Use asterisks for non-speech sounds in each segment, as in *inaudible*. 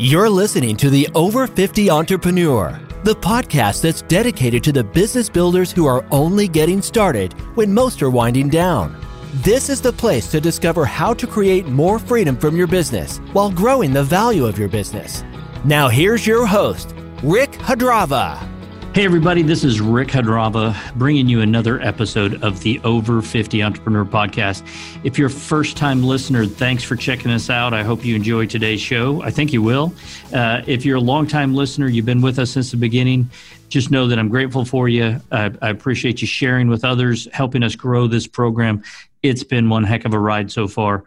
You're listening to the Over 50 Entrepreneur, the podcast that's dedicated to the business builders who are only getting started when most are winding down. This is the place to discover how to create more freedom from your business while growing the value of your business. Now, here's your host, Rick Hadrava. Hey, everybody, this is Rick Hadrava bringing you another episode of the Over 50 Entrepreneur Podcast. If you're a first time listener, thanks for checking us out. I hope you enjoy today's show. I think you will. Uh, if you're a long time listener, you've been with us since the beginning, just know that I'm grateful for you. I, I appreciate you sharing with others, helping us grow this program. It's been one heck of a ride so far.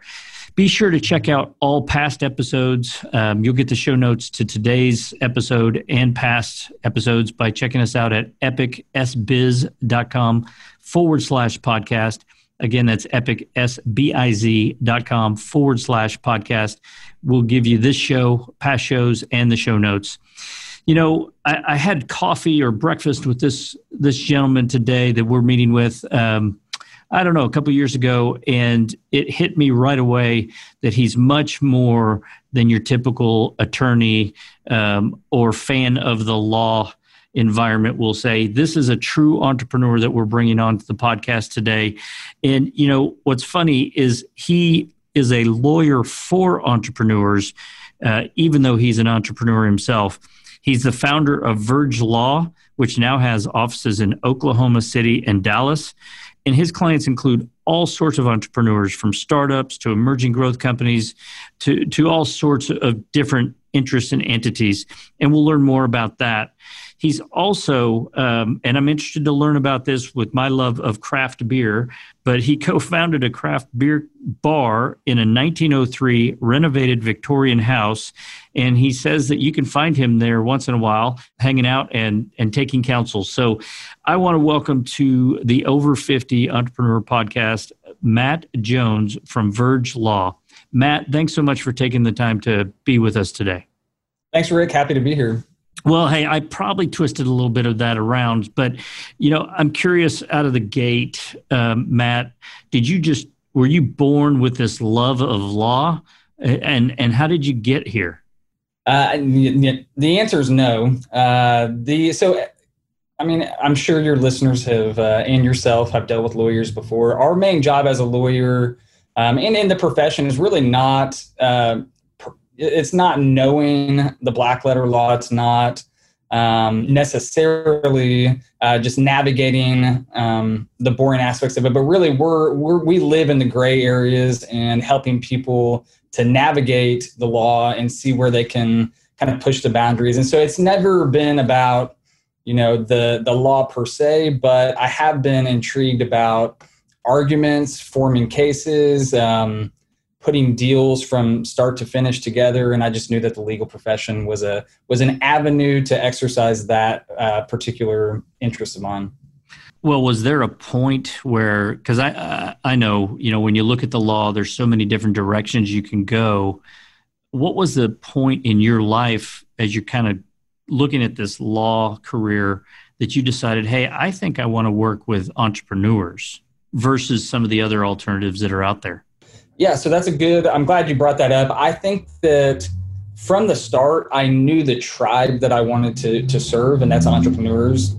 Be sure to check out all past episodes. Um, you'll get the show notes to today's episode and past episodes by checking us out at epicsbiz.com forward slash podcast. Again, that's epicsbiz.com forward slash podcast. We'll give you this show, past shows, and the show notes. You know, I, I had coffee or breakfast with this this gentleman today that we're meeting with. Um, I don't know, a couple years ago, and it hit me right away that he's much more than your typical attorney um, or fan of the law environment will say. This is a true entrepreneur that we're bringing on to the podcast today. And, you know, what's funny is he is a lawyer for entrepreneurs, uh, even though he's an entrepreneur himself. He's the founder of Verge Law, which now has offices in Oklahoma City and Dallas. And his clients include all sorts of entrepreneurs from startups to emerging growth companies to, to all sorts of different interests and entities. And we'll learn more about that. He's also, um, and I'm interested to learn about this with my love of craft beer, but he *laughs* co founded a craft beer bar in a 1903 renovated Victorian house. And he says that you can find him there once in a while, hanging out and, and taking counsel. So I want to welcome to the Over 50 Entrepreneur Podcast, Matt Jones from Verge Law. Matt, thanks so much for taking the time to be with us today. Thanks, Rick. Happy to be here. Well, hey, I probably twisted a little bit of that around, but you know, I'm curious out of the gate, um, Matt. Did you just were you born with this love of law, and and how did you get here? Uh, the answer is no. Uh, the so, I mean, I'm sure your listeners have uh, and yourself have dealt with lawyers before. Our main job as a lawyer um, and in the profession is really not uh, it's not knowing the black letter law. It's not um, necessarily uh, just navigating um, the boring aspects of it, but really we're, we're we live in the gray areas and helping people to navigate the law and see where they can kind of push the boundaries. And so it's never been about you know the the law per se, but I have been intrigued about arguments, forming cases. Um, putting deals from start to finish together and i just knew that the legal profession was a was an avenue to exercise that uh, particular interest of mine. Well was there a point where because i uh, i know you know when you look at the law there's so many different directions you can go. What was the point in your life as you're kind of looking at this law career that you decided hey i think i want to work with entrepreneurs versus some of the other alternatives that are out there yeah, so that's a good. I'm glad you brought that up. I think that from the start, I knew the tribe that I wanted to to serve, and that's entrepreneurs.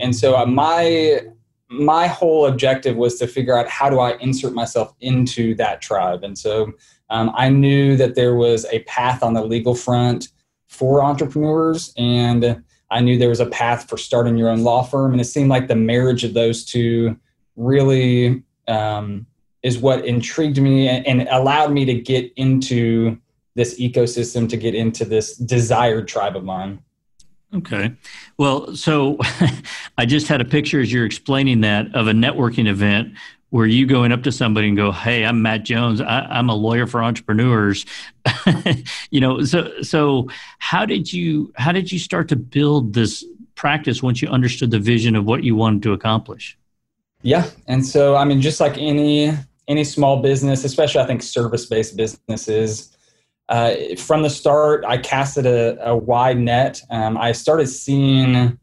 And so uh, my my whole objective was to figure out how do I insert myself into that tribe. And so um, I knew that there was a path on the legal front for entrepreneurs, and I knew there was a path for starting your own law firm. And it seemed like the marriage of those two really um, is what intrigued me and allowed me to get into this ecosystem to get into this desired tribe of mine. Okay. Well so *laughs* i just had a picture as you're explaining that of a networking event where you going up to somebody and go hey i'm matt jones. I, am a lawyer for entrepreneurs. *laughs* You know so so how did you how did you start to build this practice once you understood the vision of what you wanted to accomplish? Yeah. And so i mean just like any any small business, especially I think service based businesses. Uh, from the start, I casted a, a wide net. Um, I started seeing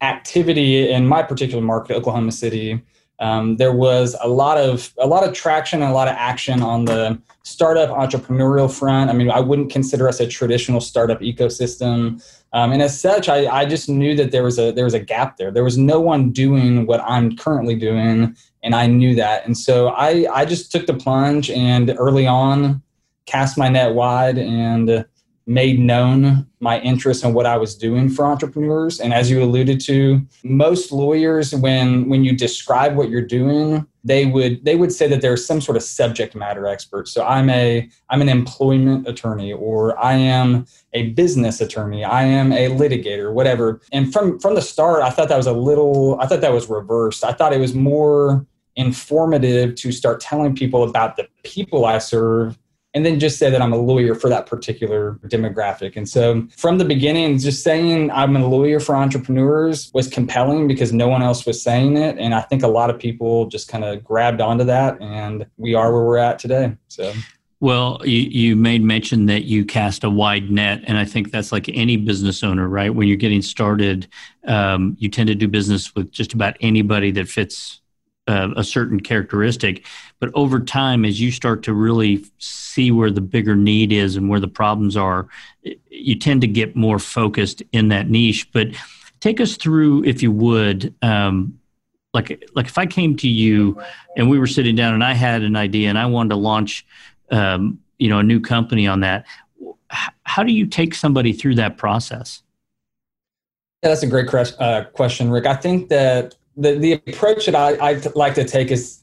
activity in my particular market, Oklahoma City, um, there was a lot of a lot of traction and a lot of action on the startup entrepreneurial front. I mean, I wouldn't consider us a traditional startup ecosystem. Um, and as such, I, I just knew that there was a there was a gap there. There was no one doing what I'm currently doing, and I knew that. And so I I just took the plunge and early on cast my net wide and made known my interest in what I was doing for entrepreneurs. And as you alluded to, most lawyers, when when you describe what you're doing, they would they would say that there's some sort of subject matter expert. So I'm a I'm an employment attorney, or I am a business attorney, I am a litigator, whatever. And from from the start, I thought that was a little I thought that was reversed. I thought it was more informative to start telling people about the people I serve and then just say that I'm a lawyer for that particular demographic. And so from the beginning, just saying I'm a lawyer for entrepreneurs was compelling because no one else was saying it. And I think a lot of people just kind of grabbed onto that and we are where we're at today. So well, you, you made mention that you cast a wide net, and I think that's like any business owner, right? When you're getting started, um, you tend to do business with just about anybody that fits uh, a certain characteristic. But over time, as you start to really see where the bigger need is and where the problems are, you tend to get more focused in that niche. But take us through, if you would, um, like like if I came to you and we were sitting down and I had an idea and I wanted to launch, um, you know, a new company on that. How do you take somebody through that process? Yeah, that's a great uh, question, Rick. I think that the, the approach that I, I like to take is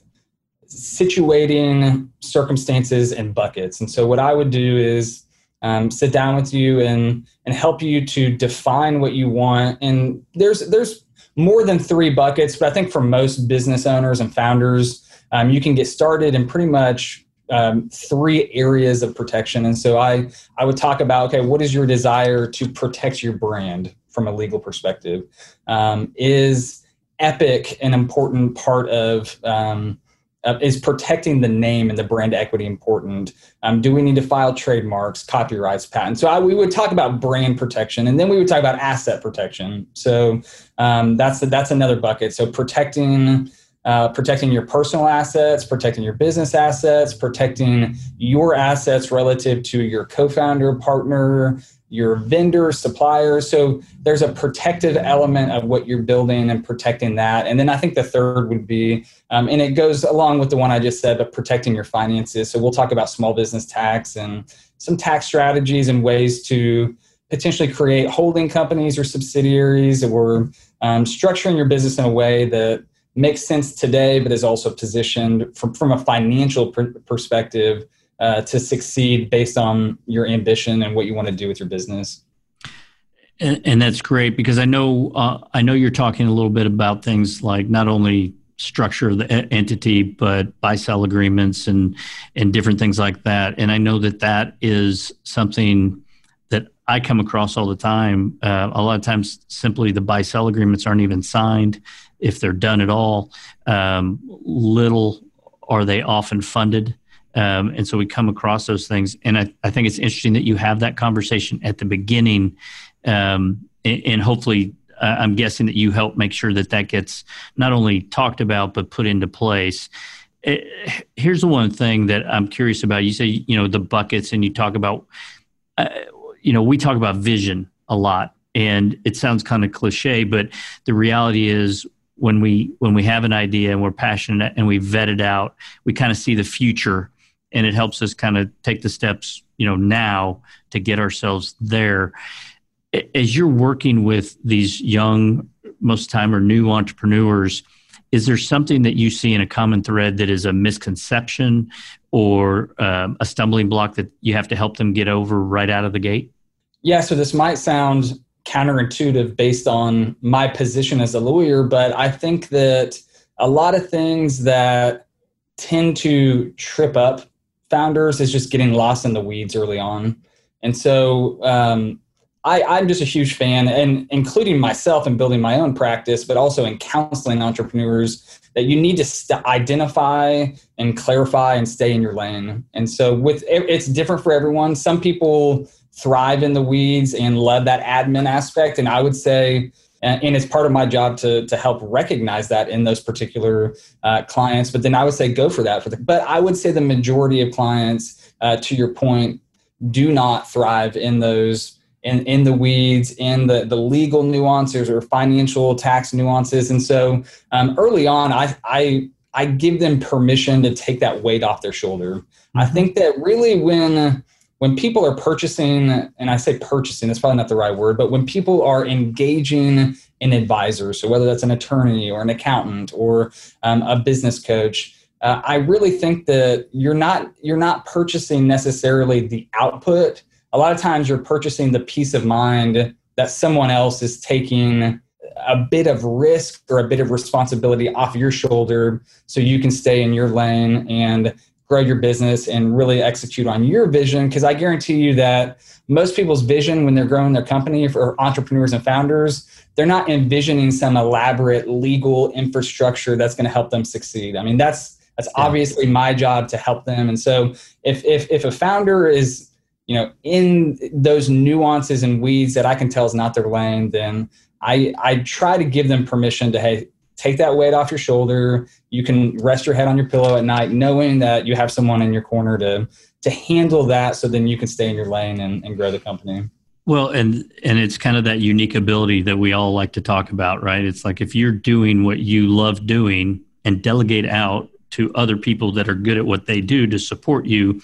situating circumstances in buckets. And so what I would do is um, sit down with you and and help you to define what you want. And there's there's more than three buckets, but I think for most business owners and founders, um, you can get started in pretty much um, three areas of protection. And so I I would talk about okay, what is your desire to protect your brand from a legal perspective? Um, is Epic and important part of um, uh, is protecting the name and the brand equity important? Um, do we need to file trademarks, copyrights, patents? So I, we would talk about brand protection, and then we would talk about asset protection. So um, that's that's another bucket. So protecting. Uh, protecting your personal assets, protecting your business assets, protecting your assets relative to your co-founder, partner, your vendors, suppliers. So there's a protective element of what you're building and protecting that. And then I think the third would be, um, and it goes along with the one I just said, but protecting your finances. So we'll talk about small business tax and some tax strategies and ways to potentially create holding companies or subsidiaries or um, structuring your business in a way that makes sense today, but is also positioned from, from a financial pr- perspective uh, to succeed based on your ambition and what you want to do with your business. And, and that's great because I know uh, I know you're talking a little bit about things like not only structure of the entity but buy sell agreements and and different things like that. And I know that that is something that I come across all the time. Uh, a lot of times, simply the buy sell agreements aren't even signed if they're done at all. Um, little are they often funded. Um, and so we come across those things. And I, I, think it's interesting that you have that conversation at the beginning. Um, and, and, hopefully, uh, I'm guessing that you help make sure that that gets not only talked about, but put into place. It, eh, here's the one thing that I'm curious about. You say, you know, the buckets, and you talk about, uh, you know, we talk about vision a lot. And it sounds kind of cliche, but the reality is when we when we have an idea and we're passionate and we vet it out, we kind of see the future and it helps us kind of take the steps you know now to get ourselves there. As you're working with these young most time or new entrepreneurs is there something that you see in a common thread that is a misconception or um, a stumbling block that you have to help them get over right out of the gate? Yeah so this might sound counterintuitive based on my position as a lawyer but i think that a lot of things that tend to trip up founders is just getting lost in the weeds early on. And so um, I, I'm just a huge fan, and including myself in building my own practice, but also in counseling entrepreneurs, that you need to st- identify and clarify and stay in your lane. And so, with it's different for everyone. Some people thrive in the weeds and love that admin aspect, and I would say and, it's part of my job to to help recognize that in those particular uh, clients. But then I would say go for that. For the, but I would say the majority of clients, uh, to your point, do not thrive in those in, in the weeds, in the, the legal nuances or financial tax nuances. And so um, early on, I, I I give them permission to take that weight off their shoulder. Mm-hmm. I think that really when when people are purchasing, and I say purchasing, that's probably not the right word, but when people are engaging an advisor, so whether that's an attorney or an accountant or um, a business coach, uh, I really think that you're not you're not purchasing necessarily the output. A lot of times, you're purchasing the peace of mind that someone else is taking a bit of risk or a bit of responsibility off your shoulder so you can stay in your lane and grow your business and really execute on your vision because i guarantee you that most people's vision when they're growing their company for entrepreneurs and founders they're not envisioning some elaborate legal infrastructure that's going to help them succeed i mean that's that's yeah. obviously my job to help them and so if if if a founder is you know in those nuances and weeds that i can tell is not their lane then I I try to give them permission to hey take that weight off your shoulder. You can rest your head on your pillow at night, knowing that you have someone in your corner to to handle that, so then you can stay in your lane and, and grow the company. Well, and and it's kind of that unique ability that we all like to talk about, right? It's like if you're doing what you love doing and delegate out to other people that are good at what they do to support you,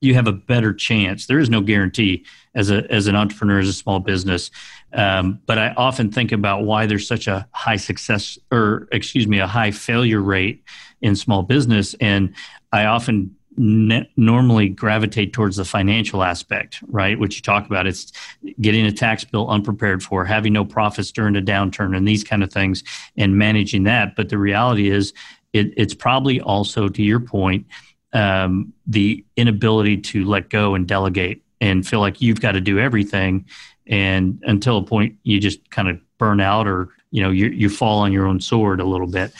you have a better chance. There is no guarantee as a as an entrepreneur, as a small business. Um, but I often think about why there's such a high success, or excuse me, a high failure rate in small business, and I often ne- normally gravitate towards the financial aspect, right? Which you talk about. It's getting a tax bill unprepared for, having no profits during a downturn, and these kind of things, and managing that. But the reality is, it, it's probably also, to your point, um, the inability to let go and delegate and feel like you've got to do everything. And until a point you just kind of burn out or you know you, you fall on your own sword a little bit.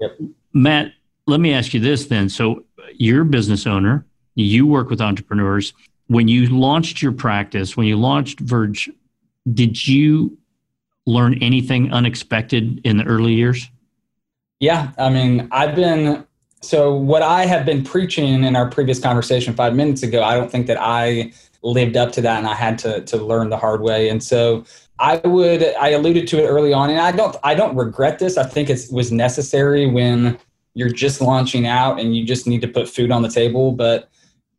Yep. matt let me ask you this then. So you're a business owner. You work with entrepreneurs. When you launched your practice when you launched verge did you learn anything unexpected in the early years? Yeah i mean i've been so what i have been preaching in our previous conversation five minutes ago i don't think that i lived up to that and I had to to learn the hard way. And so I would I alluded to it early on and I don't I don't regret this. I think it was necessary when you're just launching out and you just need to put food on the table, but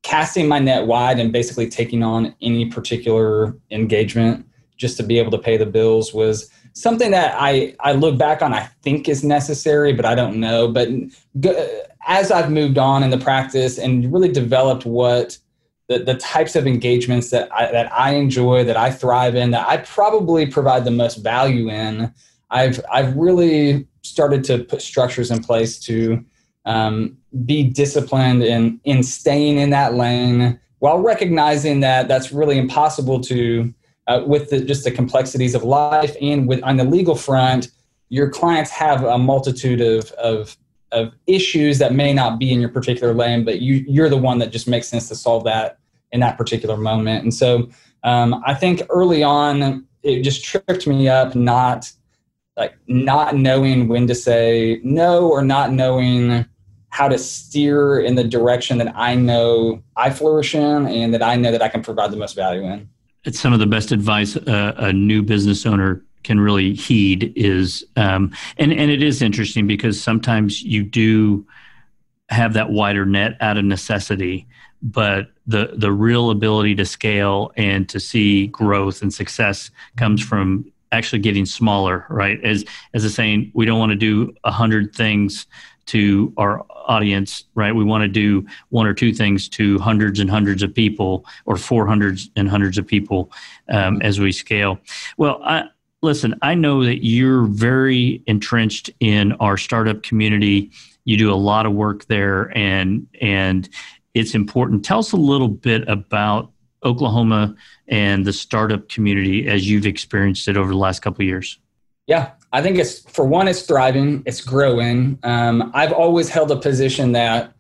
casting my net wide and basically taking on any particular engagement just to be able to pay the bills was something that I, I look back on, I think is necessary, but I don't know. But as I've moved on in the practice and really developed what the, the types of engagements that I, that I enjoy, that I thrive in, that I probably provide the most value in, I've I've really started to put structures in place to um, be disciplined in in staying in that lane while recognizing that that's really impossible to uh, with the, just the complexities of life and with on the legal front your clients have a multitude of, of of issues that may not be in your particular lane, but you you're the one that just makes sense to solve that in that particular moment. And so um, I think early on it just tripped me up not like not knowing when to say no or not knowing how to steer in the direction that I know I flourish in and that I know that I can provide the most value in. It's some of the best advice a, a new business owner can really heed is um, and and it is interesting because sometimes you do have that wider net out of necessity but the the real ability to scale and to see growth and success comes from actually getting smaller right? As as a saying we don't want to do a hundred things to our audience right we want to do one or two things to hundreds and hundreds of people or four hundreds and hundreds of people um, as we scale well i listen i know that you're very entrenched in our startup community you do a lot of work there and and it's important. Tell us a little bit about Oklahoma and the startup community as you've experienced it over the last couple of years. Yeah, I think it's for one, it's thriving, it's growing. Um, I've always held a position that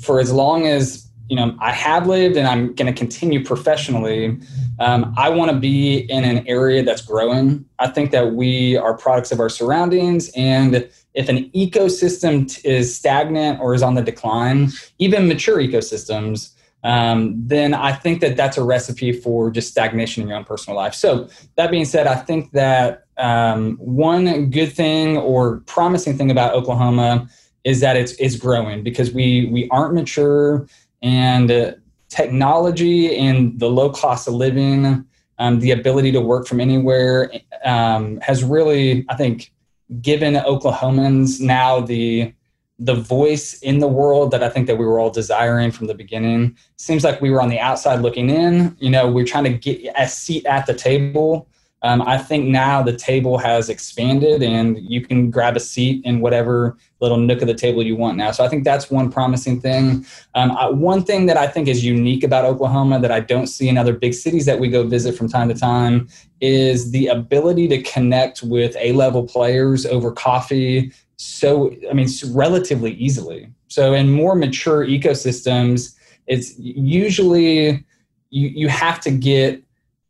for as long as you know I have lived and I'm going to continue professionally. Um, I want to be in an area that's growing. I think that we are products of our surroundings, and if an ecosystem t- is stagnant or is on the decline, even mature ecosystems, um, then I think that that's a recipe for just stagnation in your own personal life. So that being said, I think that um, one good thing or promising thing about Oklahoma is that it's it's growing because we we aren't mature and uh, technology and the low cost of living, um, the ability to work from anywhere um, has really I think given Oklahomans now the the voice in the world that I think that we were all desiring from the beginning. Seems like we were on the outside looking in. You know, we're trying to get a seat at the table um, I think now the table has expanded and you can grab a seat in whatever little nook of the table you want now. So I think that's one promising thing. Um, I, one thing that I think is unique about Oklahoma that I don't see in other big cities that we go visit from time to time is the ability to connect with A level players over coffee. So, I mean, relatively easily. So, in more mature ecosystems, it's usually you, you have to get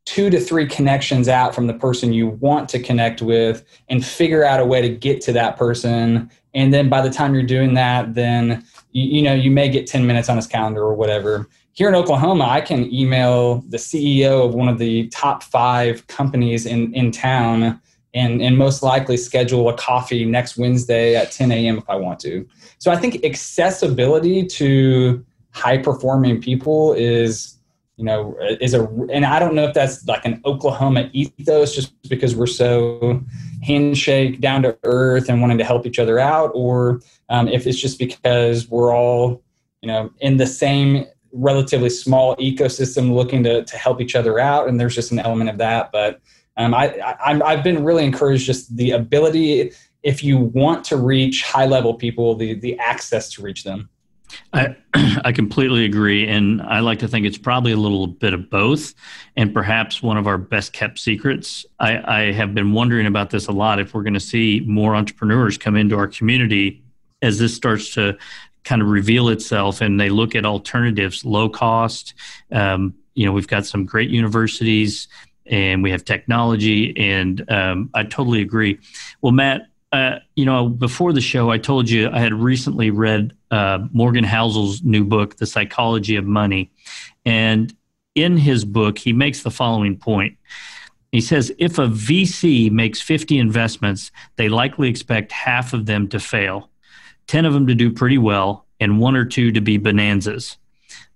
two to three connections out from the person you want to connect with and figure out a way to get to that person. And then by the time you're doing that then you, you, know you may get 10 minutes on his calendar or whatever. Here in oklahoma i can email the ceo of one of the top five companies in, in town and, and most likely schedule a coffee next wednesday at 10 a.m if i want to. So i think accessibility to high performing people is you know, is a, and I don't know if that's like an Oklahoma ethos just because we're so handshake, down to earth, and wanting to help each other out, or um, if it's just because we're all, you know, in the same relatively small ecosystem looking to, to help each other out. And there's just an element of that. But um, I, I, I've been really encouraged just the ability, if you want to reach high level people, the, the access to reach them. I, *clears throat* I completely agree. And I like to think it's probably a little bit of both and perhaps one of our best kept secrets. I, I have been wondering about this a lot if we're going to see more entrepreneurs come into our community as this starts to kind of reveal itself and they look at alternatives, low cost. Um, you know, we've got some great universities and we have technology, and um, I totally agree. Well, Matt, uh, you know, before the show, I told you I had recently read uh, Morgan Housel's new book, The Psychology of Money. And in his book, he makes the following point. He says if a VC makes 50 investments, they likely expect half of them to fail, 10 of them to do pretty well, and one or two to be bonanzas.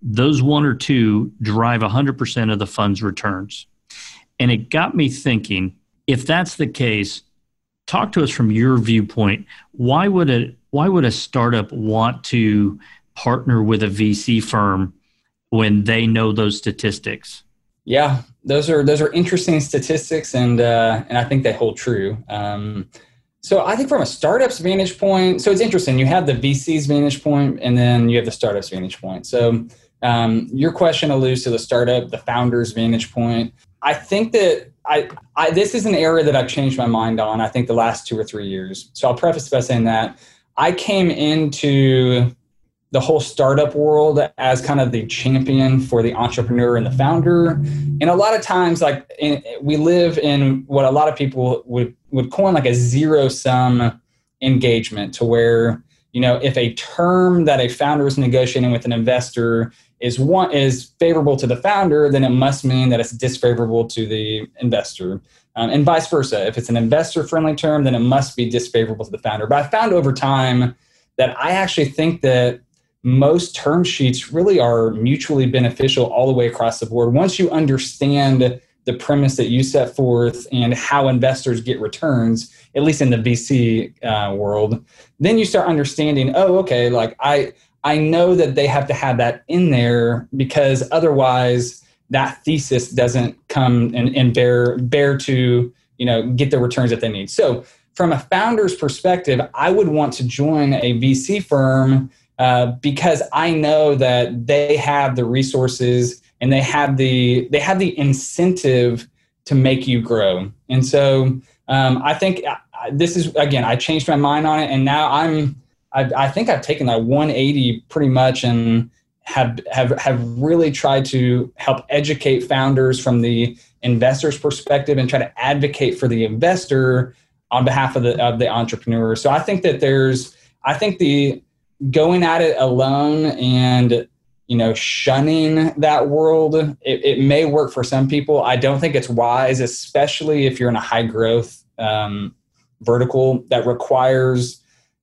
Those one or two drive 100% of the fund's returns. And it got me thinking if that's the case, talk to us from your viewpoint. Why would a why would a startup want to partner with a VC firm when they know those statistics? Yeah, those are those are interesting statistics, and uh, and I think they hold true. Um, so I think from a startup's vantage point, so it's interesting. You have the VC's vantage point, and then you have the startup's vantage point. So um, your question alludes to the startup, the founder's vantage point. I think that I, I, this is an area that I've changed my mind on. I think the last two or three years. So I'll preface by saying that I came into the whole startup world as kind of the champion for the entrepreneur and the founder. And a lot of times, like in, we live in what a lot of people would would coin like a zero sum engagement, to where you know if a term that a founder is negotiating with an investor is one is favorable to the founder, then it must mean that it's disfavorable to the investor, um, and vice versa. If it's an investor friendly term, then it must be disfavorable to the founder. But I found over time that I actually think that most term sheets really are mutually beneficial all the way across the board. Once you understand the premise that you set forth and how investors get returns, at least in the VC uh, world, then you start understanding. Oh, okay, like I I know that they have to have that in there because otherwise that thesis doesn't come and, and bear bear to you know get the returns that they need. So from a founder's perspective, I would want to join a VC firm uh, because I know that they have the resources and they have the they have the incentive to make you grow. And so um, I think uh, this is again I changed my mind on it, and now I'm I, I think I've taken that 180 pretty much and have have have really tried to help educate founders from the investor's perspective and try to advocate for the investor on behalf of the of the entrepreneur. So I think that there's I think the going at it alone and you know shunning that world it, it may work for some people i don't think it's wise especially if you're in a high growth um, vertical that requires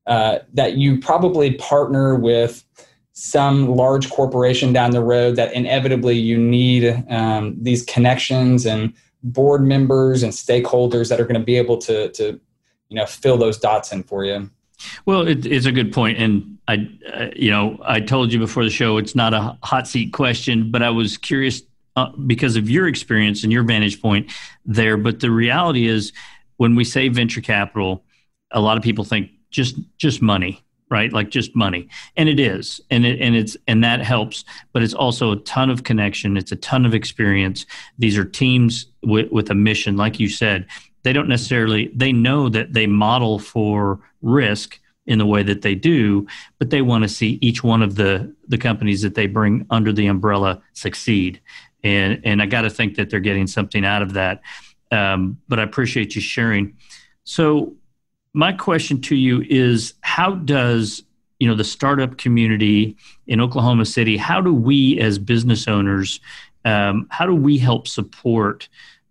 uh, that you probably partner with some large corporation down the road that inevitably you need um, these connections and board members and stakeholders that are going to be able to to you know fill those dots in for you. Well it, it's a good point and i uh, you know i told you before the show it's not a hot seat question but i was curious uh, because of your experience and your vantage point there but the reality is when we say venture capital a lot of people think just just money right? Like just money. And it is. And it and it's and that helps. But it's also a ton of connection. It's a ton of experience. These are teams with, with a mission. Like you said they don't necessarily they know that they model for risk in the way that they do but they want to see each one of the the companies that they bring under the umbrella succeed. And and i got to think that they're getting something out of that. Um, but i appreciate you sharing. So my question to you is how does you know the startup community in oklahoma city how do we as business owners um, how do we help support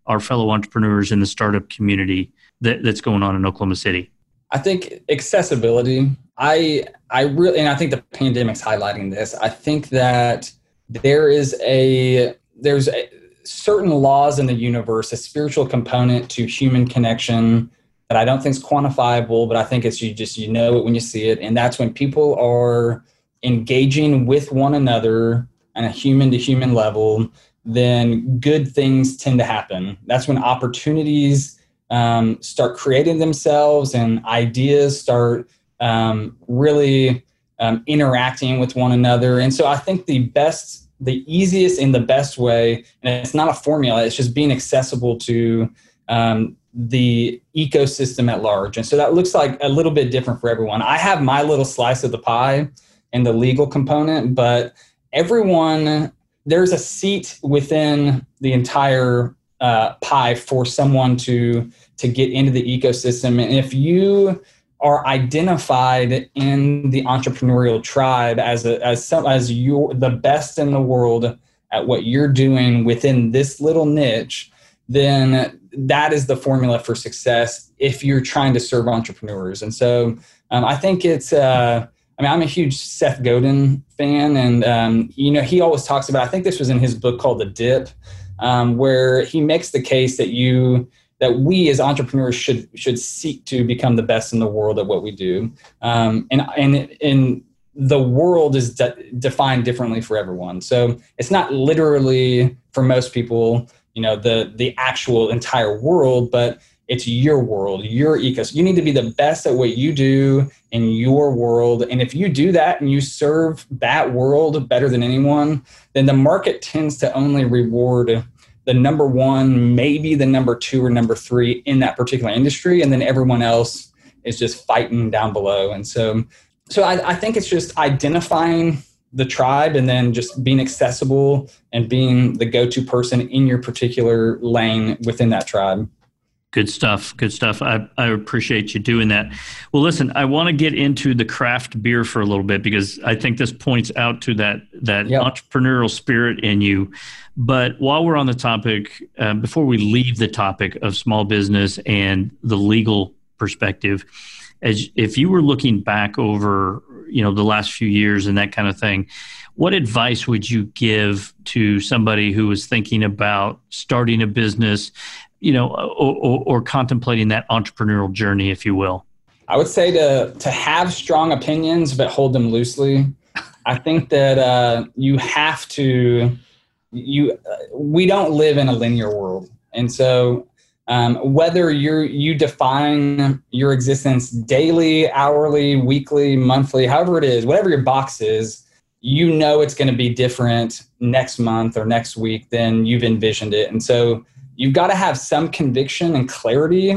our fellow entrepreneurs in the startup community that, that's going on in oklahoma city? I think accessibility. I i really and i think the pandemic's highlighting this. I think that there is a there's a, certain laws in the universe a spiritual component to human connection that I don't think is quantifiable, but I think it's you just you know it when you see it, and that's when people are engaging with one another on a human to human level. Then good things tend to happen. That's when opportunities um, start creating themselves and ideas start um, really um, interacting with one another. And so I think the best, the easiest and the best way, and it's not a formula, it's just being accessible to um, the ecosystem at large. And so that looks like a little bit different for everyone. I have my little slice of the pie and the legal component, but everyone, there's a seat within the entire uh, pie for someone to to get into the ecosystem. And if you are identified in the entrepreneurial tribe as a, as some as you're the best in the world at what you're doing within this little niche, then that is the formula for success if you're trying to serve entrepreneurs. And so um, I think it's, uh, I mean, I'm a huge Seth Godin fan, and um, you know, he always talks about. I think this was in his book called The Dip, um, where he makes the case that you that we as entrepreneurs should should seek to become the best in the world at what we do, um, and and and the world is de- defined differently for everyone. So it's not literally for most people you know the the actual entire world but it's your world your ecosystem you need to be the best at what you do in your world and if you do that and you serve that world better than anyone then the market tends to only reward the number one maybe the number two or number three in that particular industry and then everyone else is just fighting down below and so so I, I think it's just identifying the tribe and then just being accessible and being the go-to person in your particular lane within that tribe. Good stuff good stuff. I, I appreciate you doing that. Well listen i want to get into the craft beer for a little bit because i think this points out to that that yep. entrepreneurial spirit in you. But while we're on the topic uh, before we leave the topic of small business and the legal perspective as if you were looking back over you know the last few years and that kind of thing. What advice would you give to somebody who is thinking about starting a business you know or, or, or contemplating that entrepreneurial journey if you will? I would say to to have strong opinions but hold them loosely. I think that uh, you have to you uh, we don't live in a linear world. And so um, whether you you define your existence daily, hourly, weekly, monthly, however it is, whatever your box is, you know it's going to be different next month or next week than you've envisioned it, and so you've got to have some conviction and clarity.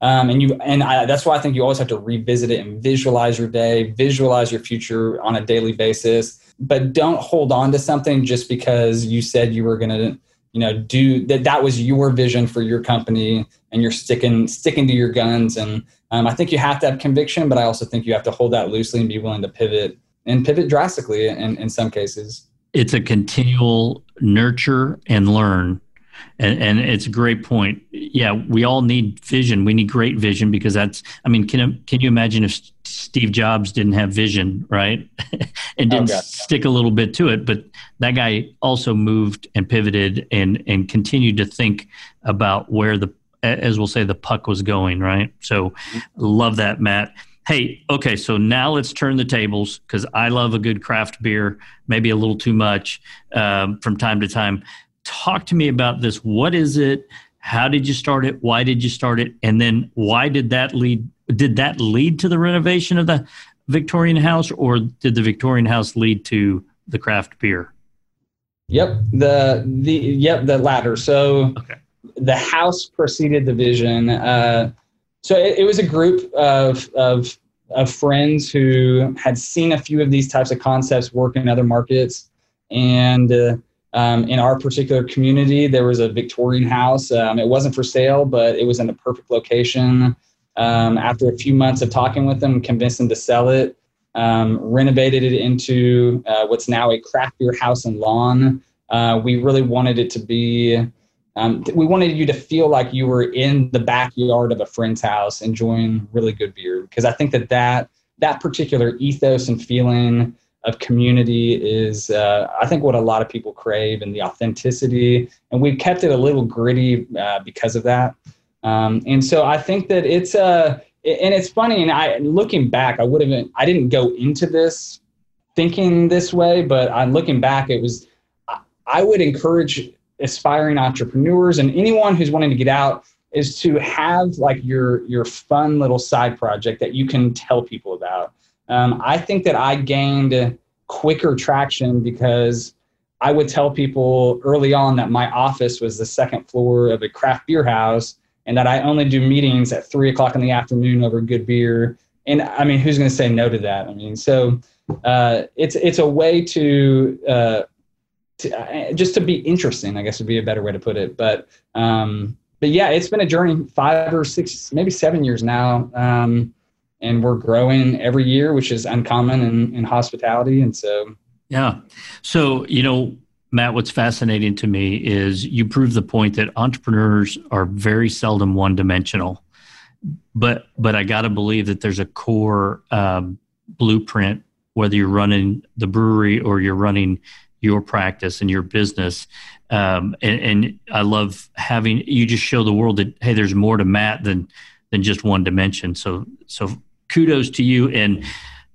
Um, and you and I, that's why I think you always have to revisit it and visualize your day, visualize your future on a daily basis. but don't hold on to something just because you said you were going to you know do that that was your vision for your company and you're sticking sticking to your guns. And um, i think you have to have conviction but i also think you have to hold that loosely and be willing to pivot and pivot drastically in, in some cases. It's a continual nurture and learn and, and it's a great point. Yeah we all need vision. We need great vision because that's i mean can, can you imagine if steve jobs didn't have vision right? *laughs* And didn't oh, stick a little bit to it but that guy also moved and pivoted and and continued to think about where the as we'll say the puck was going right? So love that matt. Hey, okay, so now let's turn the tables because I love a good craft beer, maybe a little too much um, from time to time talk to me about this. What is it? How did you start it? Why did you start it? And then why did that lead? Did that lead to the renovation of the Victorian house, or did the Victorian house lead to the craft beer? Yep the the yep the latter. So okay. the house preceded the vision. Uh, so it, it was a group of of of friends who had seen a few of these types of concepts work in other markets and. Uh, um, in our particular community, there was a Victorian house. Um, it wasn't for sale, but it was in the perfect location. Um, after a few months of talking with them, convinced them to sell it. Um, renovated it into uh, what's now a craft beer house and lawn. Uh, we really wanted it to be. Um, we wanted you to feel like you were in the backyard of a friend's house, enjoying really good beer. Because I think that that that particular ethos and feeling of community is uh, i think what a lot of people crave and the authenticity and we've kept it a little gritty uh, because of that. Um, and so i think that it's uh, and it's funny and i looking back i would have i didn't go into this thinking this way but i'm looking back it was i would encourage aspiring entrepreneurs and anyone who's wanting to get out is to have like your your fun little side project that you can tell people about um, I think that I gained quicker traction because I would tell people early on that my office was the second floor of a craft beer house and that I only do meetings at three o'clock in the afternoon over good beer. And I mean, who's going to say no to that? I mean, so uh, it's it's a way to, uh, to uh, just to be interesting. I guess would be a better way to put it. But um, but yeah, it's been a journey, five or six, maybe seven years now. Um, and we're growing every year, which is uncommon in, in hospitality. And so, yeah. So, you know, Matt, what's fascinating to me is you prove the point that entrepreneurs are very seldom one dimensional. But but I got to believe that there's a core um, blueprint, whether you're running the brewery or you're running your practice and your business. Um, and, and I love having you just show the world that hey, there's more to Matt than than just one dimension. So so kudos to you. And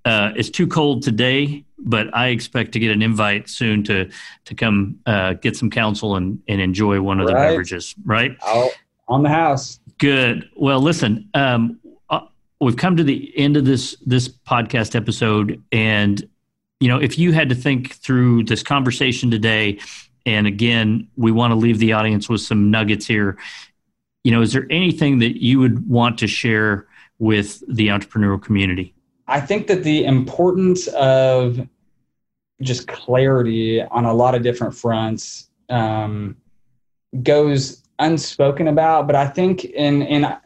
uh, it's too cold today, but I expect to get an invite soon to to come uh, get some counsel and, and enjoy one of the beverages. Right? I'll, on the house. Good. Well, listen, um, uh, we've come to the end of this this podcast episode, and you know, if you had to think through this conversation today, and again, we want to leave the audience with some nuggets here. You know, is there anything that you would want to share with the entrepreneurial community? I think that the importance of just clarity on a lot of different fronts um, goes unspoken about, but I think in in uh,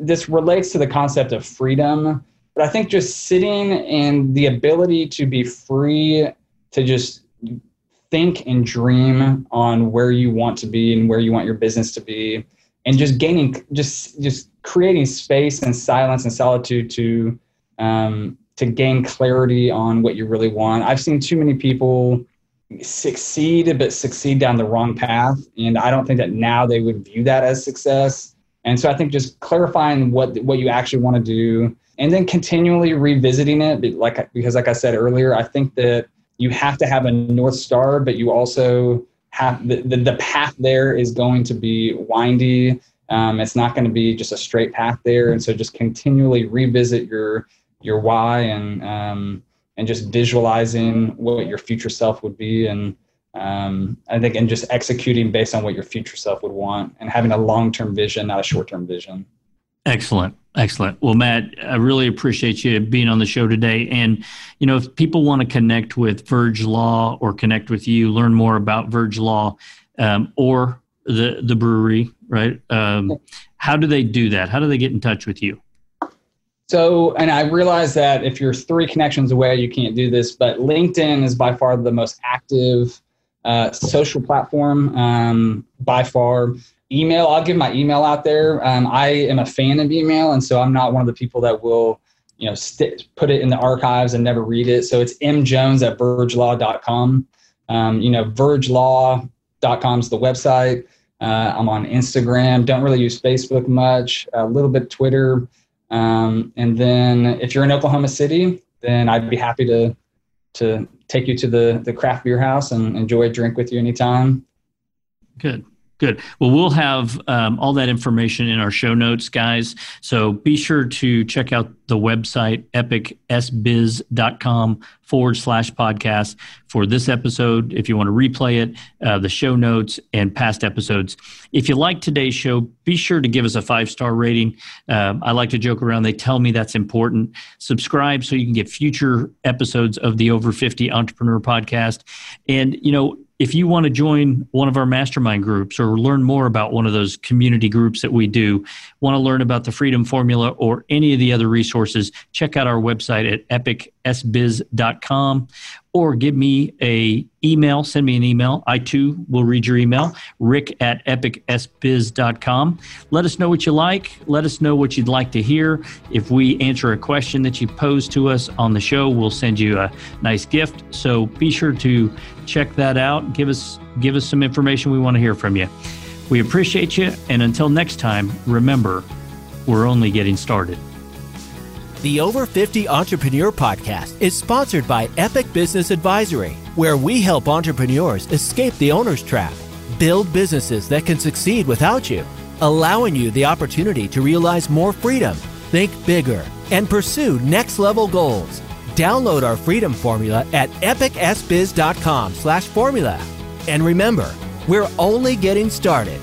this relates to the concept of freedom. But I think just sitting and the ability to be free to just think and dream on where you want to be and where you want your business to be and just gaining just just creating space and silence and solitude to um, to gain clarity on what you really want. I've seen too many people succeed, but succeed down the wrong path, and I don't think that now they would view that as success. And so I think just clarifying what what you actually want to do, and then continually revisiting it, like because like I said earlier, I think that you have to have a north star, but you also have the, the, the path there is going to be windy. Um, it's not going to be just a straight path there. And so just continually revisit your, your why and, um, and just visualizing what your future self would be. And um, I think, and just executing based on what your future self would want and having a long-term vision, not a short-term vision. Excellent. Excellent. Well, Matt, I really appreciate you being on the show today. And, you know, if people want to connect with Verge Law or connect with you, learn more about Verge Law um, or the, the brewery, right? Um, how do they do that? How do they get in touch with you? So, and I realize that if you're three connections away, you can't do this, but LinkedIn is by far the most active uh, social platform um, by far email i'll give my email out there. Um, i am a fan of email and so i'm not one of the people that will you know st- put it in the archives and never read it. So it's mjones at vergelaw.com um, you know vergelaw.com is the website. Uh, i'm on instagram. Don't really use facebook much. A little bit twitter. Um, and then if you're in oklahoma city then i'd be happy to to take you to the the craft beer house and enjoy a drink with you anytime. Good Good. Well, we'll have um, all that information in our show notes, guys. So be sure to check out the website, epicsbiz.com forward slash podcast for this episode. If you want to replay it, uh, the show notes, and past episodes. If you like today's show, be sure to give us a five star rating. Uh, I like to joke around, they tell me that's important. Subscribe so you can get future episodes of the Over 50 Entrepreneur Podcast. And, you know, if you want to join one of our mastermind groups or learn more about one of those community groups that we do, want to learn about the Freedom Formula or any of the other resources, check out our website at epicsbiz.com or give me a email send me an email. I too will read your email rick at epicsbiz.com let us know what you like. Let us know what you'd like to hear. If we answer a question that you pose to us on the show we'll send you a nice gift. So be sure to check that out. Give us give us some information we want to hear from you. We appreciate you and until next time remember we're only getting started the Over 50 Entrepreneur Podcast is sponsored by Epic Business Advisory, where we help entrepreneurs escape the owner's trap, build businesses that can succeed without you, allowing you the opportunity to realize more freedom, think bigger, and pursue next level goals. Download our freedom formula at epicsbiz.com slash formula. And remember, we're only getting started.